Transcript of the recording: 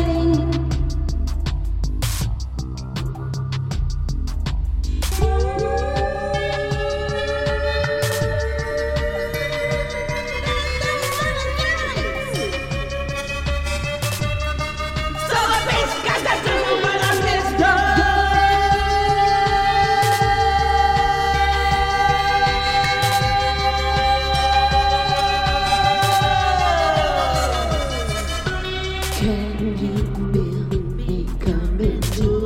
waiting keep me, me coming. to